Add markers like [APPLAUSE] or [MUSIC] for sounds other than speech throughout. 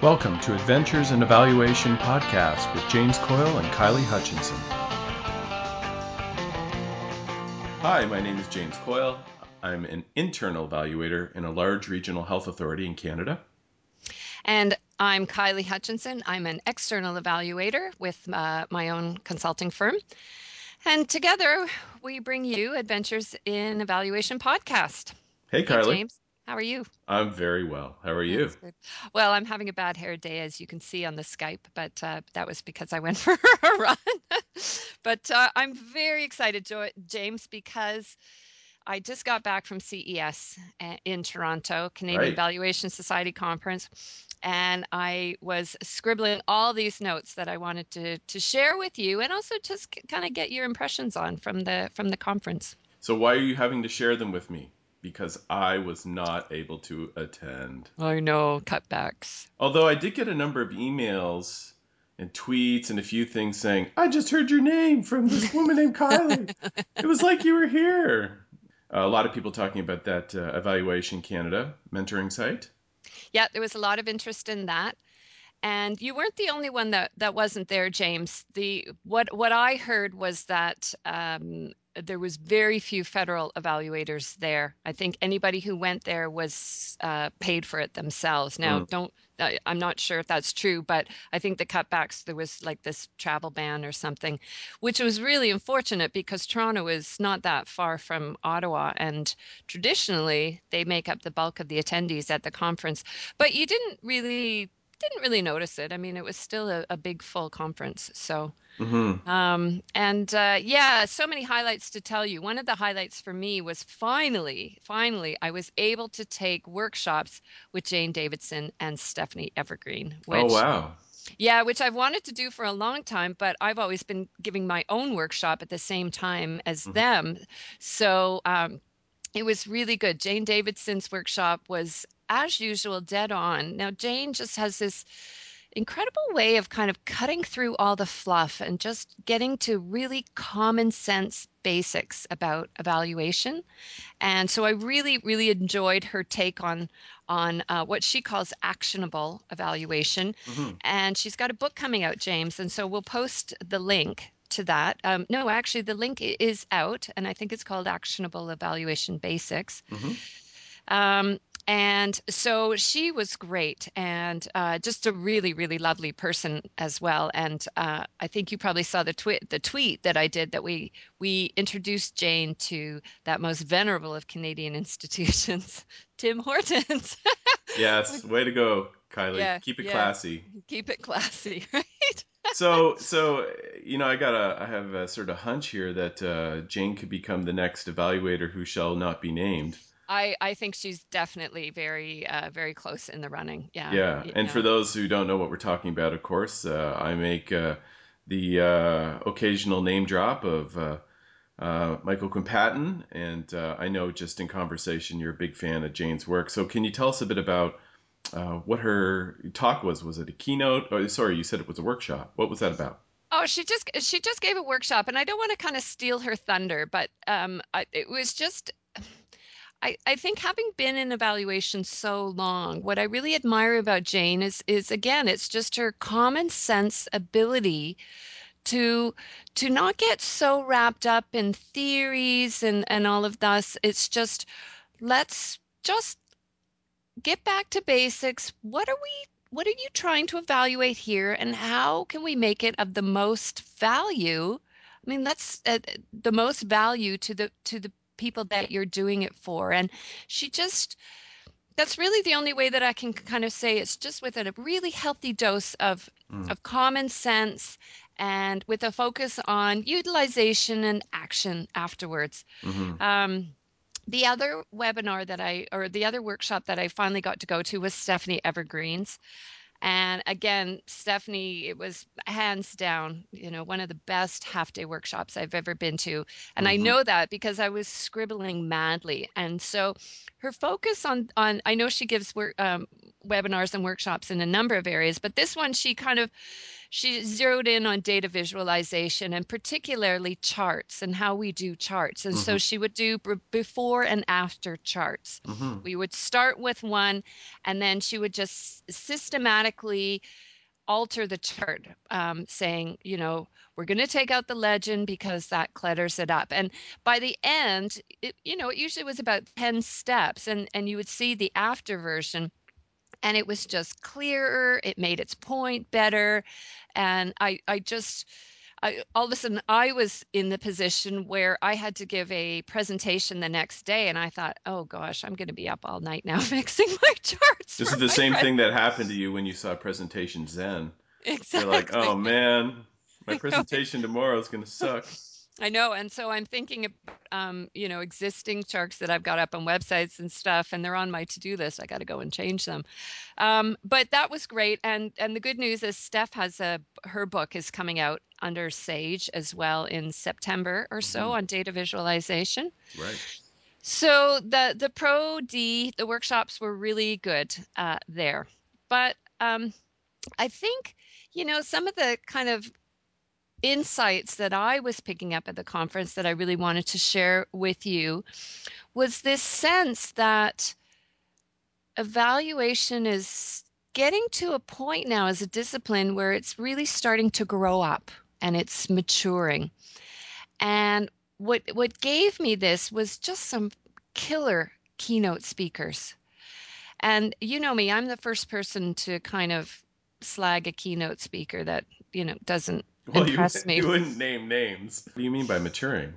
Welcome to Adventures in Evaluation podcast with James Coyle and Kylie Hutchinson. Hi, my name is James Coyle. I'm an internal evaluator in a large regional health authority in Canada. And I'm Kylie Hutchinson. I'm an external evaluator with uh, my own consulting firm. And together we bring you Adventures in Evaluation podcast. Hey, Kylie. Hey, James. How are you? I'm very well. How are you? Well, I'm having a bad hair day, as you can see on the Skype, but uh, that was because I went [LAUGHS] for a run. but uh, I'm very excited, jo- James, because I just got back from CES in Toronto, Canadian right. Evaluation Society Conference, and I was scribbling all these notes that I wanted to to share with you, and also just kind of get your impressions on from the from the conference. So, why are you having to share them with me? Because I was not able to attend. I know, cutbacks. Although I did get a number of emails and tweets and a few things saying, I just heard your name from this woman named [LAUGHS] Kylie. it was like you were here. Uh, a lot of people talking about that uh, Evaluation Canada mentoring site. Yeah, there was a lot of interest in that. And you weren't the only one that, that wasn't there, James. The what what I heard was that um, there was very few federal evaluators there. I think anybody who went there was uh, paid for it themselves. Now, mm. don't I'm not sure if that's true, but I think the cutbacks there was like this travel ban or something, which was really unfortunate because Toronto is not that far from Ottawa, and traditionally they make up the bulk of the attendees at the conference. But you didn't really didn't really notice it. I mean, it was still a, a big full conference, so. Mm-hmm. Um, and uh, yeah, so many highlights to tell you. One of the highlights for me was finally, finally, I was able to take workshops with Jane Davidson and Stephanie Evergreen. Oh, which, oh, wow. Yeah, which I've wanted to do for a long time, but I've always been giving my own workshop at the same time as mm-hmm. them. So um, it was really good. Jane Davidson's workshop was, as usual, dead on. Now, Jane just has this incredible way of kind of cutting through all the fluff and just getting to really common sense basics about evaluation. And so I really, really enjoyed her take on on uh, what she calls actionable evaluation. Mm-hmm. And she's got a book coming out, James. And so we'll post the link to that. Um, no, actually, the link is out, and I think it's called Actionable Evaluation Basics. Mm-hmm. Um, and so she was great and uh, just a really really lovely person as well and uh, i think you probably saw the tweet the tweet that i did that we we introduced jane to that most venerable of canadian [LAUGHS] institutions tim hortons [LAUGHS] yes way to go kylie yeah, keep it yeah. classy keep it classy [LAUGHS] right so so you know i got a i have a sort of hunch here that uh, jane could become the next evaluator who shall not be named I, I think she's definitely very uh, very close in the running. Yeah. Yeah, and know. for those who don't know what we're talking about, of course, uh, I make uh, the uh, occasional name drop of uh, uh, Michael Quinn and I know just in conversation you're a big fan of Jane's work. So can you tell us a bit about what her talk was? Was it a keynote? Oh, sorry, you said it was a workshop. What was that about? Oh, she just she just gave a workshop, and I don't want to kind of steal her thunder, but um, it was just I, I think having been in evaluation so long, what I really admire about Jane is is again, it's just her common sense ability to to not get so wrapped up in theories and and all of this. It's just let's just get back to basics. What are we what are you trying to evaluate here and how can we make it of the most value? I mean, that's uh, the most value to the to the people that you're doing it for. And she just, that's really the only way that I can kind of say it's just with a really healthy dose of, mm. of common sense and with a focus on utilization and action afterwards. Mm-hmm. Um, the other webinar that I, or the other workshop that I finally got to go to was Stephanie Evergreen's. And again, Stephanie, it was hands down, you know, one of the best half day workshops I've ever been to. And mm-hmm. I know that because I was scribbling madly. And so her focus on, on I know she gives work, um, webinars and workshops in a number of areas, but this one she kind of she zeroed in on data visualization and particularly charts and how we do charts. And mm-hmm. so she would do b- before and after charts. Mm-hmm. We would start with one, and then she would just systematically alter the chart, um, saying, you know, we're going to take out the legend because that clutters it up. And by the end, it, you know, it usually was about 10 steps, and, and you would see the after version and it was just clearer it made its point better and i i just I, all of a sudden i was in the position where i had to give a presentation the next day and i thought oh gosh i'm going to be up all night now [LAUGHS] fixing my charts this is the same thing that happened to you when you saw presentation zen. Exactly you're like oh man my [LAUGHS] presentation tomorrow is going to suck I know, and so I'm thinking of, um, you know, existing charts that I've got up on websites and stuff, and they're on my to-do list. I got to go and change them. Um, but that was great, and and the good news is Steph has a her book is coming out under Sage as well in September or so mm-hmm. on data visualization. Right. So the the Pro D the workshops were really good uh, there, but um, I think you know some of the kind of insights that I was picking up at the conference that I really wanted to share with you was this sense that evaluation is getting to a point now as a discipline where it's really starting to grow up and it's maturing. And what what gave me this was just some killer keynote speakers. And you know me, I'm the first person to kind of slag a keynote speaker that, you know, doesn't well, impress you, [LAUGHS] me. You wouldn't name names. What do you mean by maturing?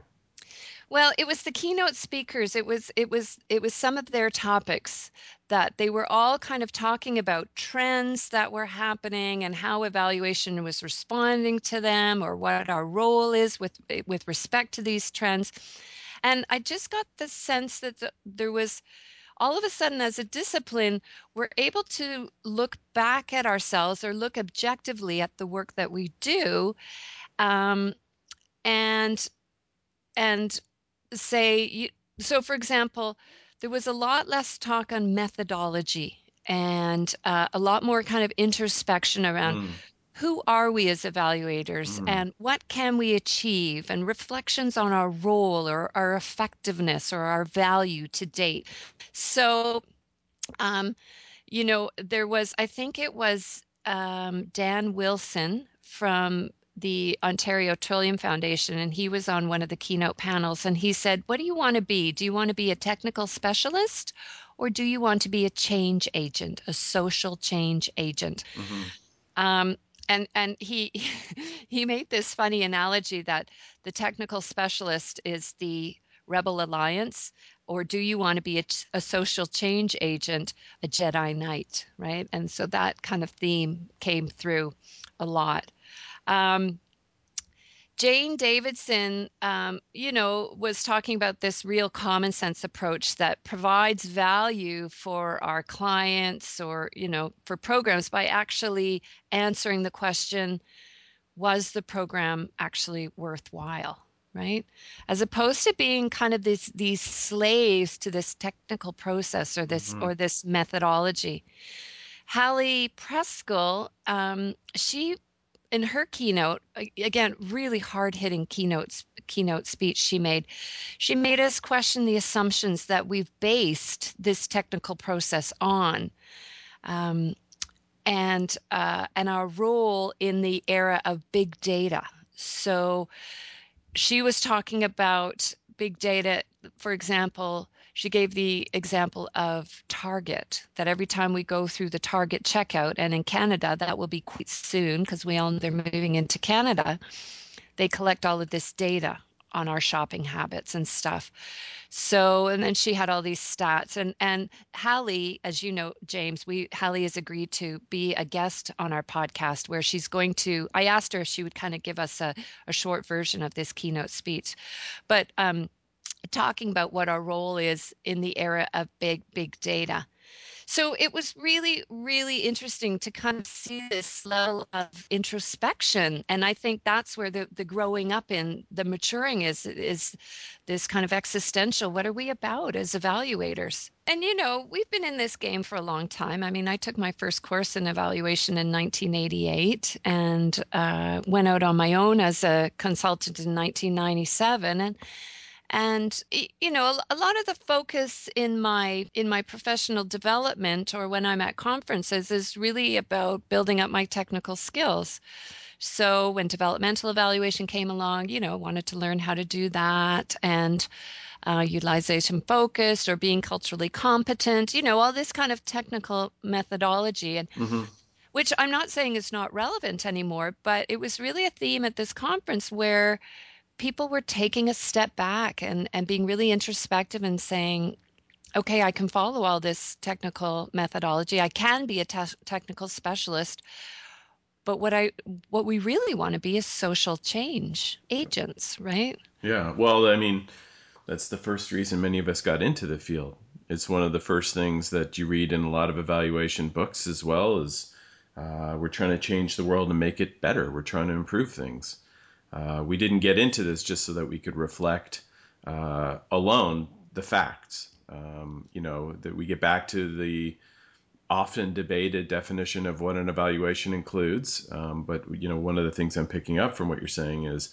Well, it was the keynote speakers. It was it was it was some of their topics that they were all kind of talking about trends that were happening and how evaluation was responding to them or what our role is with with respect to these trends. And I just got the sense that the, there was all of a sudden as a discipline we're able to look back at ourselves or look objectively at the work that we do um, and and say so for example there was a lot less talk on methodology and uh, a lot more kind of introspection around mm who are we as evaluators mm. and what can we achieve and reflections on our role or our effectiveness or our value to date so um, you know there was i think it was um, dan wilson from the ontario trillium foundation and he was on one of the keynote panels and he said what do you want to be do you want to be a technical specialist or do you want to be a change agent a social change agent mm-hmm. um, and and he [LAUGHS] he made this funny analogy that the technical specialist is the rebel alliance or do you want to be a, a, social change agent a jedi knight right? And so that kind of theme came through a lot. Um, Jane Davidson, um, you know, was talking about this real common sense approach that provides value for our clients or, you know, for programs by actually answering the question was the program actually worthwhile? Right? As opposed to being kind of these these slaves to this technical process or this mm-hmm. or this methodology. Hallie Preskill, um, she in her keynote again really hard-hitting keynote keynote speech she made she made us question the assumptions that we've based this technical process on. Um, and uh, and our role in the era of big data. So she was talking about big data for example she gave the example of Target, that every time we go through the Target checkout, and in Canada, that will be quite soon because we all know they're moving into Canada, they collect all of this data on our shopping habits and stuff. So, and then she had all these stats and and Hallie, as you know, James, we Hallie has agreed to be a guest on our podcast where she's going to I asked her if she would kind of give us a, a short version of this keynote speech. But um talking about what our role is in the era of big, big data. So it was really, really interesting to kind of see this level of introspection. And I think that's where the, the growing up in the maturing is is this kind of existential, what are we about as evaluators? And you know, we've been in this game for a long time. I mean, I took my first course in evaluation in 1988 and uh, went out on my own as a consultant in 1997. And and you know a lot of the focus in my in my professional development or when i'm at conferences is really about building up my technical skills so when developmental evaluation came along you know wanted to learn how to do that and uh, utilization focused or being culturally competent you know all this kind of technical methodology and mm-hmm. which i'm not saying is not relevant anymore but it was really a theme at this conference where people were taking a step back and, and being really introspective and saying, okay, I can follow all this technical methodology. I can be a te- technical specialist. But what I what we really want to be is social change agents, right? Yeah. Well, I mean, that's the first reason many of us got into the field. It's one of the first things that you read in a lot of evaluation books as well as uh, we're trying to change the world and make it better. We're trying to improve things. Uh, we didn't get into this just so that we could reflect uh, alone the facts. Um, you know, that we get back to the often debated definition of what an evaluation includes. Um, but, you know, one of the things I'm picking up from what you're saying is,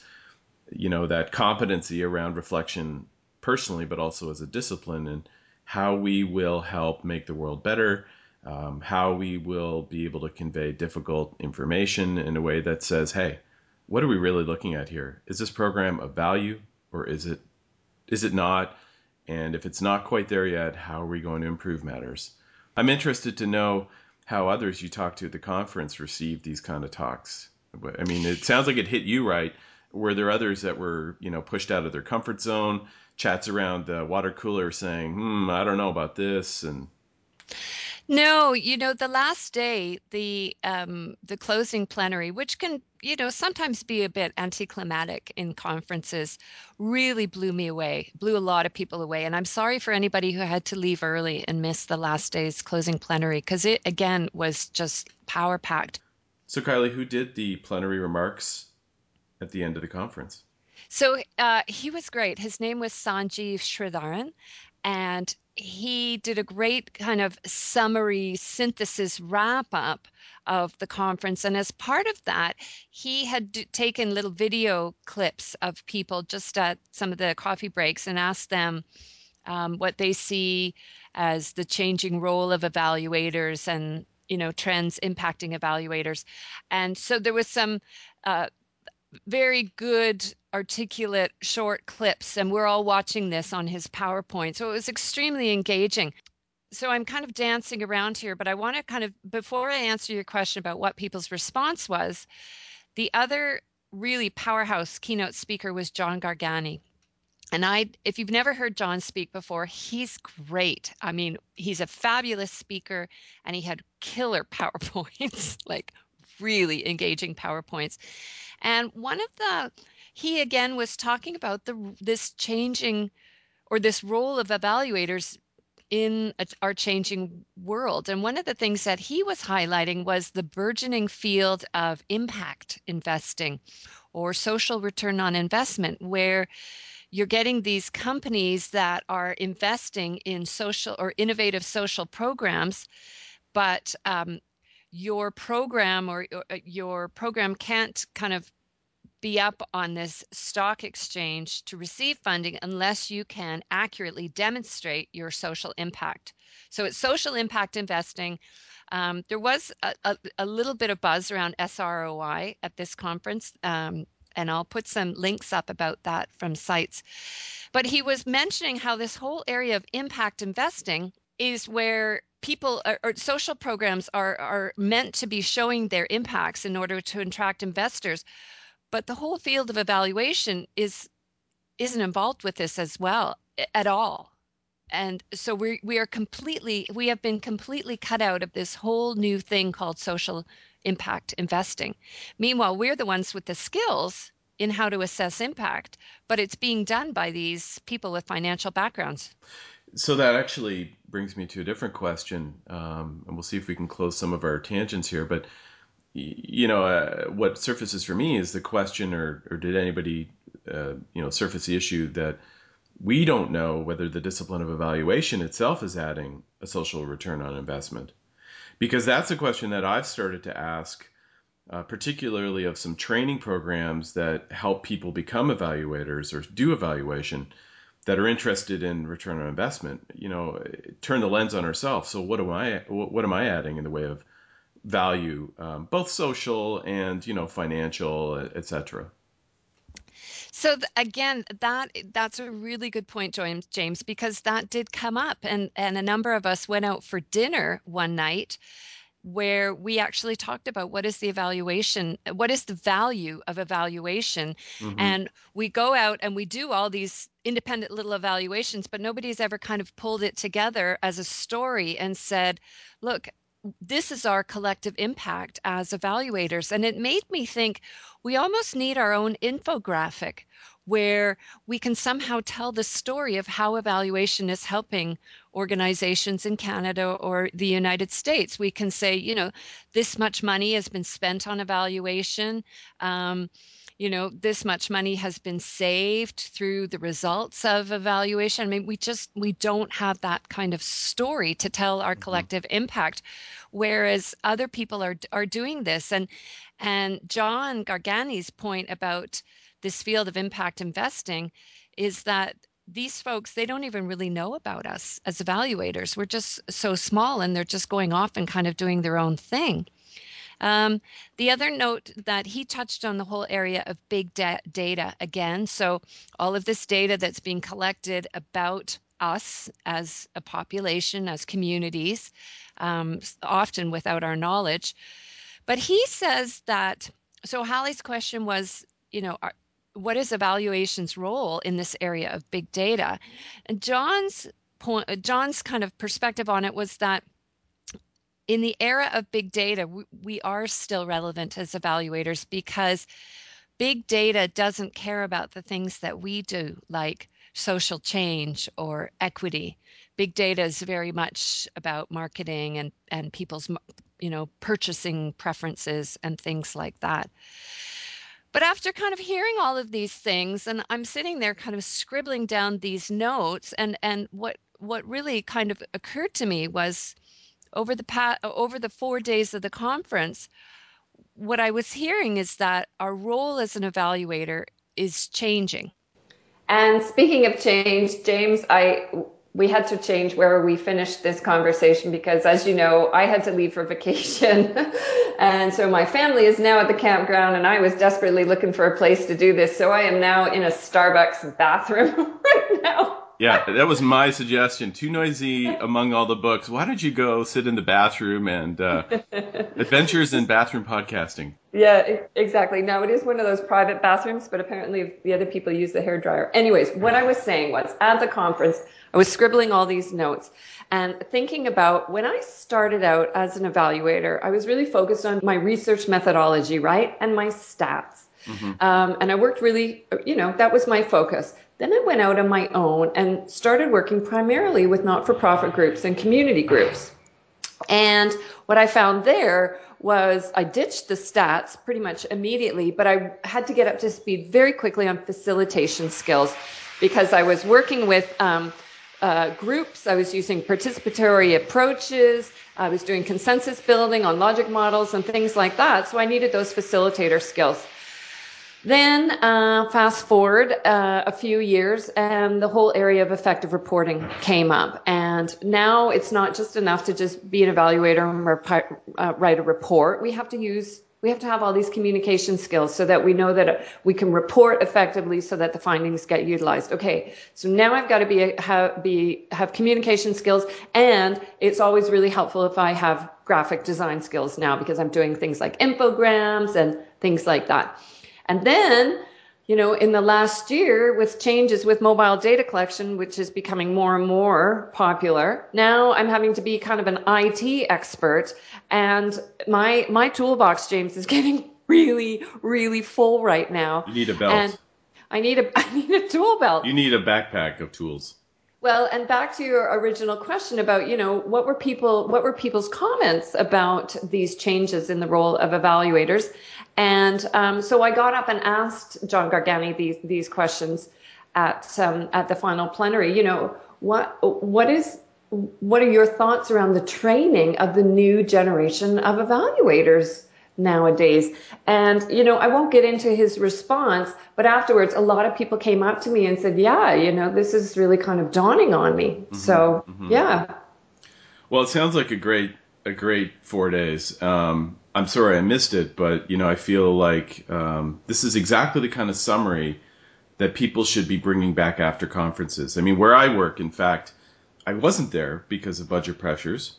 you know, that competency around reflection personally, but also as a discipline and how we will help make the world better. Um, how we will be able to convey difficult information in a way that says, hey, what are we really looking at here? Is this program of value or is it is it not? And if it's not quite there yet, how are we going to improve matters? I'm interested to know how others you talked to at the conference received these kind of talks. I mean, it sounds like it hit you right. Were there others that were, you know, pushed out of their comfort zone, chats around the water cooler saying, "Hmm, I don't know about this," and no, you know, the last day, the um, the closing plenary, which can, you know, sometimes be a bit anticlimactic in conferences, really blew me away, blew a lot of people away. And I'm sorry for anybody who had to leave early and miss the last day's closing plenary because it again was just power packed. So, Kylie, who did the plenary remarks at the end of the conference? So uh, he was great. His name was Sanjeev Sridharan, and he did a great kind of summary synthesis wrap up of the conference. And as part of that, he had d- taken little video clips of people just at some of the coffee breaks and asked them um, what they see as the changing role of evaluators and you know trends impacting evaluators and so there was some uh, very good articulate short clips and we're all watching this on his PowerPoint. So it was extremely engaging. So I'm kind of dancing around here, but I want to kind of before I answer your question about what people's response was, the other really powerhouse keynote speaker was John Gargani. And I if you've never heard John speak before, he's great. I mean, he's a fabulous speaker and he had killer [LAUGHS] PowerPoints, like really engaging PowerPoints. And one of the he again was talking about the this changing or this role of evaluators in a, our changing world. And one of the things that he was highlighting was the burgeoning field of impact investing or social return on investment, where you're getting these companies that are investing in social or innovative social programs, but um, your program or your program can't kind of be up on this stock exchange to receive funding unless you can accurately demonstrate your social impact. So it's social impact investing. Um, there was a, a, a, little bit of buzz around SROI at this conference, um, and I'll put some links up about that from sites. But he was mentioning how this whole area of impact investing is where people or, social programs are are meant to be showing their impacts in order to attract investors. But the whole field of evaluation is isn't involved with this as well at all. And so we we are completely we have been completely cut out of this whole new thing called social impact investing. Meanwhile we're the ones with the skills in how to assess impact but it's being done by these people with financial backgrounds So that actually brings me to a different question, um, and we'll see if we can close some of our tangents here. But you know, uh, what surfaces for me is the question, or, or did anybody, uh, you know, surface the issue that we don't know whether the discipline of evaluation itself is adding a social return on investment, because that's a question that I've started to ask, uh, particularly of some training programs that help people become evaluators or do evaluation that are interested in return on investment, you know, turn the lens on ourselves. So what am I what am I adding in the way of value, um, both social and you know financial, etc. So th- again, that that's a really good point, James, James, because that did come up, and and a number of us went out for dinner one night where we actually talked about what is the evaluation, what is the value of evaluation. Mm-hmm. And we go out and we do all these independent little evaluations, but nobody's ever kind of pulled it together as a story and said, look, this is our collective impact as evaluators. And it made me think we almost need our own infographic where we can somehow tell the story of how evaluation is helping organizations in Canada or the United States. We can say, you know, this much money has been spent on evaluation. Um, you know, this much money has been saved through the results of evaluation. I mean, we just we don't have that kind of story to tell our mm-hmm. collective impact, whereas other people are are doing this. And and John Gargani's point about this field of impact investing is that these folks they don't even really know about us as evaluators. We're just so small and they're just going off and kind of doing their own thing. Um, the other note that he touched on the whole area of big da- data again. So all of this data that's being collected about us as a population as communities um, often without our knowledge. But he says that so Hallie's question was you know are, what is evaluation's role in this area of big data? And John's point, uh, John's kind of perspective on it was that in the era of big data, we, we are still relevant as evaluators because big data doesn't care about the things that we do, like social change or equity. Big data is very much about marketing and, and people's you know purchasing preferences and things like that. But after kind of hearing all of these things, and I'm sitting there kind of scribbling down these notes, and and what what really kind of occurred to me was over the past over the four days of the conference, what I was hearing is that our role as an evaluator is changing. And speaking of change, James, I we had to change where we finished this conversation because, as you know, I had to leave for vacation. [LAUGHS] and so my family is now at the campground, and I was desperately looking for a place to do this. So I am now in a Starbucks bathroom [LAUGHS] right now. Yeah, that was my suggestion. Too noisy among all the books. Why don't you go sit in the bathroom and uh, [LAUGHS] adventures in bathroom podcasting? Yeah, exactly. Now it is one of those private bathrooms, but apparently the other people use the hair dryer. Anyways, what I was saying was at the conference, I was scribbling all these notes and thinking about when I started out as an evaluator, I was really focused on my research methodology, right, and my stats. Mm-hmm. Um, and I worked really, you know, that was my focus. Then I went out on my own and started working primarily with not for profit groups and community groups. And what I found there was I ditched the stats pretty much immediately, but I had to get up to speed very quickly on facilitation skills because I was working with um, uh, groups, I was using participatory approaches, I was doing consensus building on logic models and things like that. So I needed those facilitator skills. Then uh, fast forward uh, a few years, and the whole area of effective reporting came up. And now it's not just enough to just be an evaluator and uh, write a report. We have to use we have to have all these communication skills so that we know that we can report effectively so that the findings get utilized. Okay, so now I've got to be have be have communication skills, and it's always really helpful if I have graphic design skills now because I'm doing things like infograms and things like that. And then, you know, in the last year with changes with mobile data collection, which is becoming more and more popular, now I'm having to be kind of an IT expert and my, my toolbox, James, is [LAUGHS] getting really, really full right now. You need a belt. And I need a, [LAUGHS] I need a tool belt. You need a backpack of tools. Well, and back to your original question about, you know, what were people, what were people's comments about these changes in the role of evaluators? And um, so I got up and asked John Gargani these these questions at um, at the final plenary. You know, what what is what are your thoughts around the training of the new generation of evaluators? nowadays. And, you know, I won't get into his response, but afterwards, a lot of people came up to me and said, yeah, you know, this is really kind of dawning on me. Mm-hmm, so, mm-hmm. yeah. Well, it sounds like a great, a great four days. Um, I'm sorry I missed it, but, you know, I feel like um, this is exactly the kind of summary that people should be bringing back after conferences. I mean, where I work, in fact, I wasn't there because of budget pressures.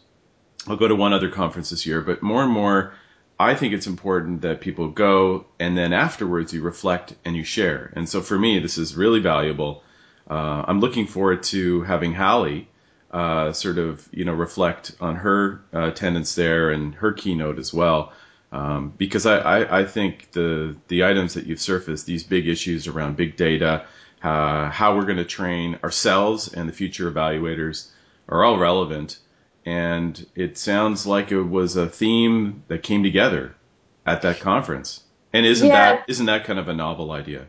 I'll go to one other conference this year, but more and more, I think it's important that people go and then afterwards you reflect and you share. And so for me, this is really valuable. Uh, I'm looking forward to having Hallie uh, sort of you know reflect on her uh, attendance there and her keynote as well. Um, because I, I, I, think the the items that you've surfaced, these big issues around big data, uh, how we're going to train ourselves and the future evaluators, are all relevant and it sounds like it was a theme that came together at that conference. And isn't yeah. that isn't that kind of a novel idea?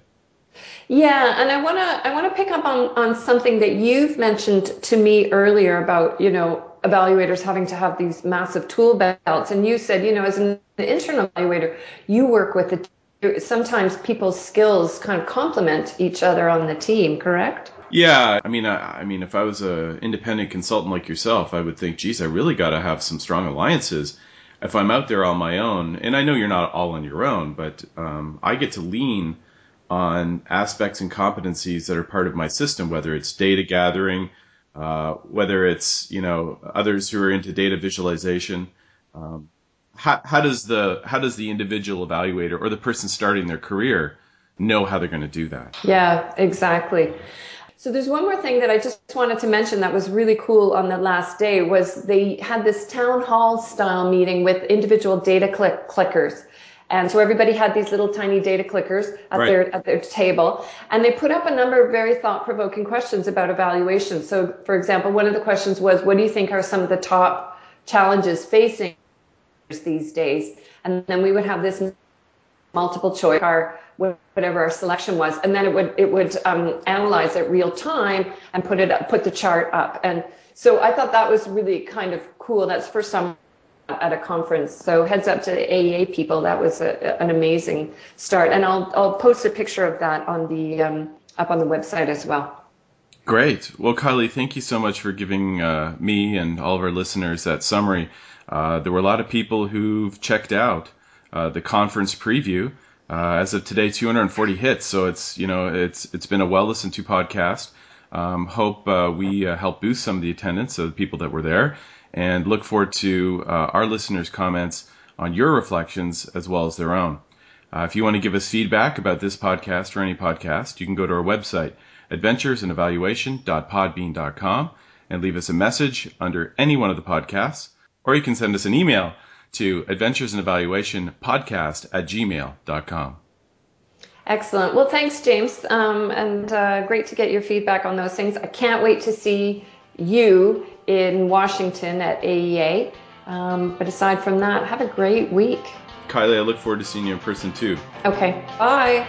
Yeah, and I want to I want to pick up on on something that you've mentioned to me earlier about, you know, evaluators having to have these massive tool belts and you said, you know, as an intern evaluator, you work with the sometimes people's skills kind of complement each other on the team, correct? Yeah, I mean, I, I mean, if I was an independent consultant like yourself, I would think, geez, I really got to have some strong alliances. If I'm out there on my own, and I know you're not all on your own, but um, I get to lean on aspects and competencies that are part of my system, whether it's data gathering, uh, whether it's you know others who are into data visualization. Um, how, how does the how does the individual evaluator or the person starting their career know how they're going to do that? Yeah, exactly. So there's one more thing that I just wanted to mention that was really cool on the last day was they had this town hall style meeting with individual data click clickers. And so everybody had these little tiny data clickers at right. their at their table, and they put up a number of very thought-provoking questions about evaluation. So, for example, one of the questions was, "What do you think are some of the top challenges facing these days?" And then we would have this multiple choice, our whatever our selection was, and then it would it would um, analyze it real time and put it up, put the chart up. And so I thought that was really kind of cool. That's for time at a conference. So heads up to the AEA people. That was a, an amazing start. And I'll I'll post a picture of that on the um, up on the website as well. Great. Well, Kylie, thank you so much for giving uh, me and all of our listeners that summary. Uh, there were a lot of people who've checked out uh, the conference preview. Uh, as of today, 240 hits. So it's you know it's it's been a well listened to podcast. Um, hope uh, we uh, help boost some of the attendance of the people that were there, and look forward to uh, our listeners' comments on your reflections as well as their own. Uh, if you want to give us feedback about this podcast or any podcast, you can go to our website, adventuresandevaluation.podbean.com, and leave us a message under any one of the podcasts, or you can send us an email to adventures and evaluation podcast at gmail.com. Excellent. Well, thanks, James. Um, and uh, great to get your feedback on those things. I can't wait to see you in Washington at AEA. Um, but aside from that, have a great week. Kylie, I look forward to seeing you in person too. Okay. Bye.